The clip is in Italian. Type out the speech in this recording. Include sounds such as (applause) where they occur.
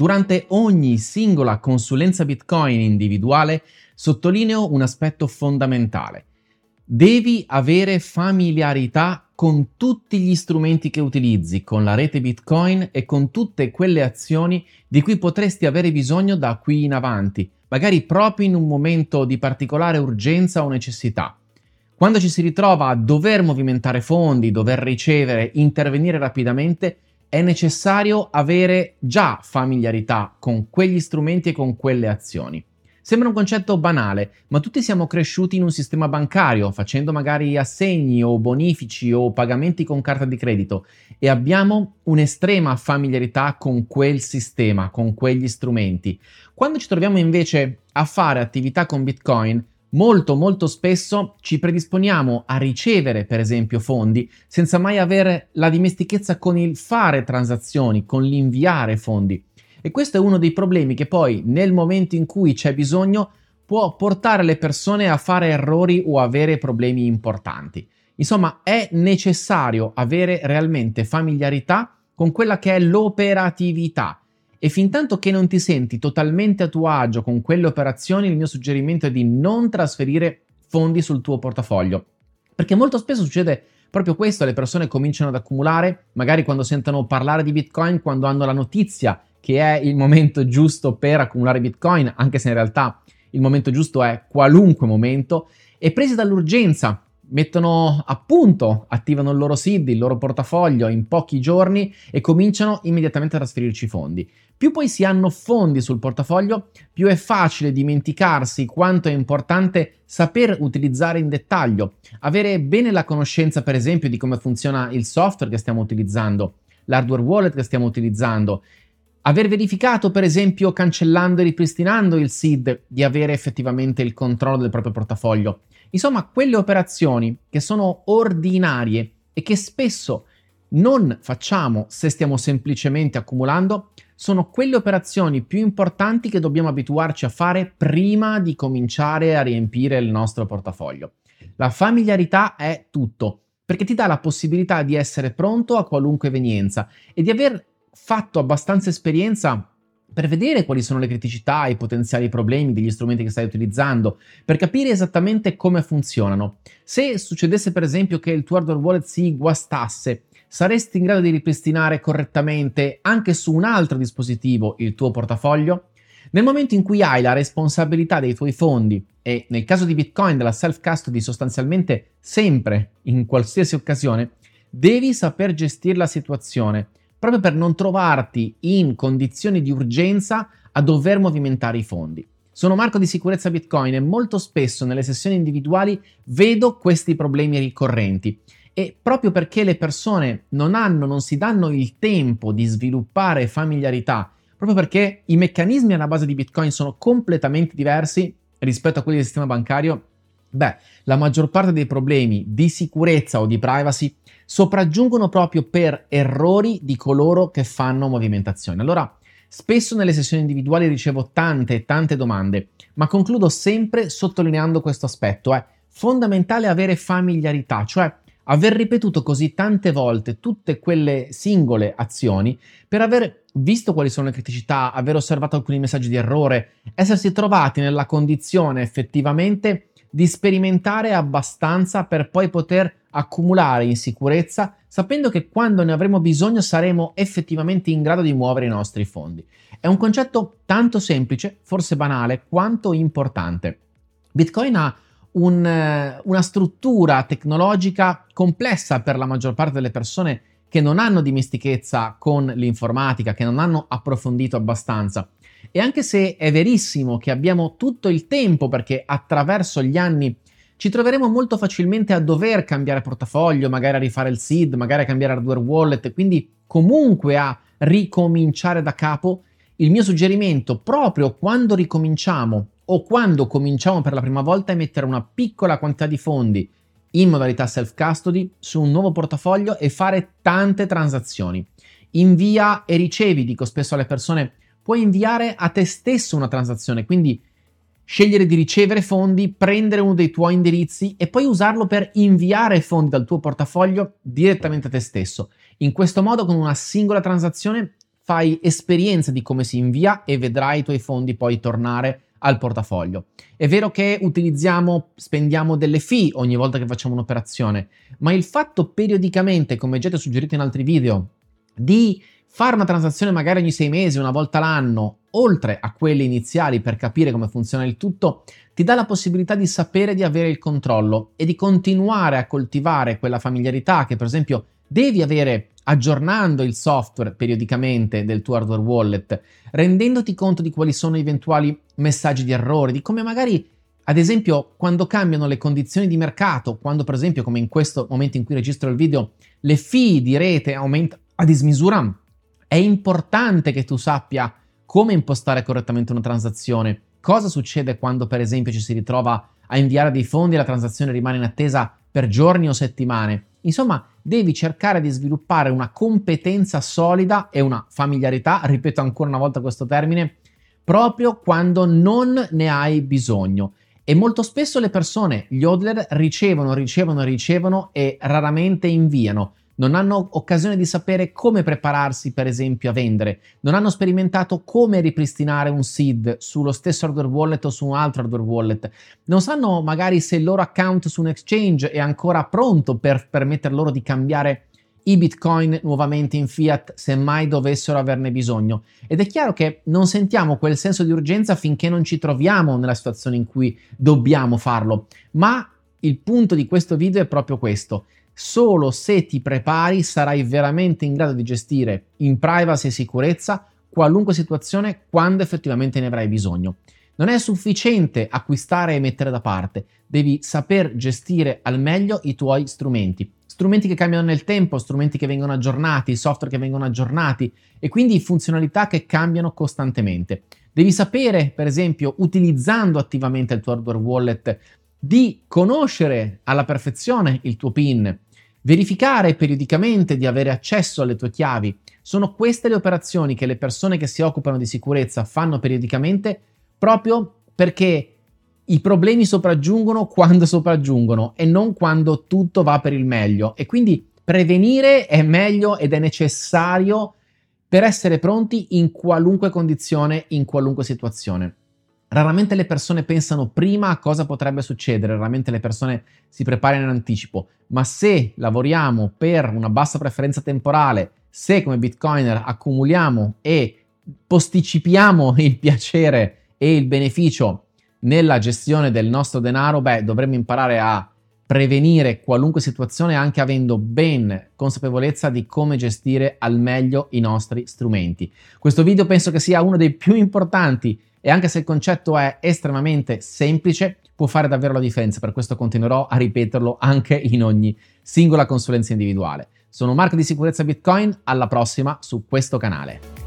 Durante ogni singola consulenza Bitcoin individuale sottolineo un aspetto fondamentale. Devi avere familiarità con tutti gli strumenti che utilizzi, con la rete Bitcoin e con tutte quelle azioni di cui potresti avere bisogno da qui in avanti, magari proprio in un momento di particolare urgenza o necessità. Quando ci si ritrova a dover movimentare fondi, dover ricevere, intervenire rapidamente, è necessario avere già familiarità con quegli strumenti e con quelle azioni. Sembra un concetto banale, ma tutti siamo cresciuti in un sistema bancario, facendo magari assegni o bonifici o pagamenti con carta di credito e abbiamo un'estrema familiarità con quel sistema, con quegli strumenti. Quando ci troviamo invece a fare attività con Bitcoin, Molto molto spesso ci predisponiamo a ricevere per esempio fondi senza mai avere la dimestichezza con il fare transazioni, con l'inviare fondi. E questo è uno dei problemi che poi nel momento in cui c'è bisogno può portare le persone a fare errori o avere problemi importanti. Insomma, è necessario avere realmente familiarità con quella che è l'operatività e fin tanto che non ti senti totalmente a tuo agio con quelle operazioni, il mio suggerimento è di non trasferire fondi sul tuo portafoglio. Perché molto spesso succede proprio questo, le persone cominciano ad accumulare, magari quando sentono parlare di Bitcoin, quando hanno la notizia che è il momento giusto per accumulare Bitcoin, anche se in realtà il momento giusto è qualunque momento, e presi dall'urgenza mettono a punto, attivano il loro SID, il loro portafoglio in pochi giorni e cominciano immediatamente a trasferirci fondi. Più poi si hanno fondi sul portafoglio, più è facile dimenticarsi quanto è importante saper utilizzare in dettaglio, avere bene la conoscenza per esempio di come funziona il software che stiamo utilizzando, l'hardware wallet che stiamo utilizzando, Aver verificato, per esempio, cancellando e ripristinando il SID, di avere effettivamente il controllo del proprio portafoglio. Insomma, quelle operazioni che sono ordinarie e che spesso non facciamo se stiamo semplicemente accumulando, sono quelle operazioni più importanti che dobbiamo abituarci a fare prima di cominciare a riempire il nostro portafoglio. La familiarità è tutto, perché ti dà la possibilità di essere pronto a qualunque evenienza e di aver fatto abbastanza esperienza per vedere quali sono le criticità i potenziali problemi degli strumenti che stai utilizzando, per capire esattamente come funzionano. Se succedesse per esempio che il tuo hardware wallet si guastasse, saresti in grado di ripristinare correttamente anche su un altro dispositivo il tuo portafoglio? Nel momento in cui hai la responsabilità dei tuoi fondi e nel caso di Bitcoin della self-custody sostanzialmente sempre, in qualsiasi occasione, devi saper gestire la situazione proprio per non trovarti in condizioni di urgenza a dover movimentare i fondi. Sono Marco di Sicurezza Bitcoin e molto spesso nelle sessioni individuali vedo questi problemi ricorrenti. E proprio perché le persone non hanno, non si danno il tempo di sviluppare familiarità, proprio perché i meccanismi alla base di Bitcoin sono completamente diversi rispetto a quelli del sistema bancario, beh, la maggior parte dei problemi di sicurezza o di privacy sopraggiungono proprio per errori di coloro che fanno movimentazione. Allora, spesso nelle sessioni individuali ricevo tante e tante domande, ma concludo sempre sottolineando questo aspetto. È fondamentale avere familiarità, cioè aver ripetuto così tante volte tutte quelle singole azioni per aver visto quali sono le criticità, aver osservato alcuni messaggi di errore, essersi trovati nella condizione effettivamente di sperimentare abbastanza per poi poter accumulare in sicurezza sapendo che quando ne avremo bisogno saremo effettivamente in grado di muovere i nostri fondi. È un concetto tanto semplice, forse banale, quanto importante. Bitcoin ha un, eh, una struttura tecnologica complessa per la maggior parte delle persone che non hanno dimestichezza con l'informatica, che non hanno approfondito abbastanza. E anche se è verissimo che abbiamo tutto il tempo perché attraverso gli anni ci troveremo molto facilmente a dover cambiare portafoglio, magari a rifare il SID, magari a cambiare hardware wallet, quindi comunque a ricominciare da capo. Il mio suggerimento, proprio quando ricominciamo o quando cominciamo per la prima volta, è mettere una piccola quantità di fondi in modalità self-custody su un nuovo portafoglio e fare tante transazioni. Invia e ricevi, dico spesso alle persone, puoi inviare a te stesso una transazione, quindi scegliere di ricevere fondi, prendere uno dei tuoi indirizzi e poi usarlo per inviare fondi dal tuo portafoglio direttamente a te stesso. In questo modo, con una singola transazione, fai esperienza di come si invia e vedrai i tuoi fondi poi tornare al portafoglio. È vero che utilizziamo, spendiamo delle fee ogni volta che facciamo un'operazione, ma il fatto periodicamente, come già ti ho suggerito in altri video, di fare una transazione magari ogni sei mesi, una volta l'anno, oltre a quelle iniziali per capire come funziona il tutto, ti dà la possibilità di sapere di avere il controllo e di continuare a coltivare quella familiarità che per esempio devi avere aggiornando il software periodicamente del tuo hardware wallet, rendendoti conto di quali sono eventuali messaggi di errore, di come magari ad esempio, quando cambiano le condizioni di mercato, quando per esempio, come in questo momento in cui registro il video, le fee di rete aumentano a dismisura, è importante che tu sappia come impostare correttamente una transazione. Cosa succede quando, per esempio, ci si ritrova a inviare dei fondi e la transazione rimane in attesa per giorni o settimane? Insomma, devi cercare di sviluppare una competenza solida e una familiarità, ripeto ancora una volta questo termine, proprio quando non ne hai bisogno. E molto spesso le persone, gli hodler, ricevono, ricevono, ricevono e raramente inviano non hanno occasione di sapere come prepararsi, per esempio, a vendere, non hanno sperimentato come ripristinare un seed sullo stesso hardware wallet o su un altro hardware wallet, non sanno magari se il loro account su un exchange è ancora pronto per permettere loro di cambiare i bitcoin nuovamente in fiat se mai dovessero averne bisogno. Ed è chiaro che non sentiamo quel senso di urgenza finché non ci troviamo nella situazione in cui dobbiamo farlo, ma il punto di questo video è proprio questo. Solo se ti prepari sarai veramente in grado di gestire in privacy e sicurezza qualunque situazione quando effettivamente ne avrai bisogno. Non è sufficiente acquistare e mettere da parte, devi saper gestire al meglio i tuoi strumenti. Strumenti che cambiano nel tempo, strumenti che vengono aggiornati, software che vengono aggiornati e quindi funzionalità che cambiano costantemente. Devi sapere, per esempio, utilizzando attivamente il tuo hardware wallet, di conoscere alla perfezione il tuo PIN, verificare periodicamente di avere accesso alle tue chiavi. Sono queste le operazioni che le persone che si occupano di sicurezza fanno periodicamente proprio perché i problemi sopraggiungono quando sopraggiungono e non quando tutto va per il meglio. E quindi prevenire è meglio ed è necessario per essere pronti in qualunque condizione, in qualunque situazione. Raramente le persone pensano prima a cosa potrebbe succedere, raramente le persone si preparano in anticipo, ma se lavoriamo per una bassa preferenza temporale, se come bitcoiner accumuliamo e posticipiamo (laughs) il piacere e il beneficio nella gestione del nostro denaro, beh, dovremmo imparare a prevenire qualunque situazione anche avendo ben consapevolezza di come gestire al meglio i nostri strumenti. Questo video penso che sia uno dei più importanti e anche se il concetto è estremamente semplice, può fare davvero la differenza, per questo continuerò a ripeterlo anche in ogni singola consulenza individuale. Sono Marco di Sicurezza Bitcoin, alla prossima su questo canale.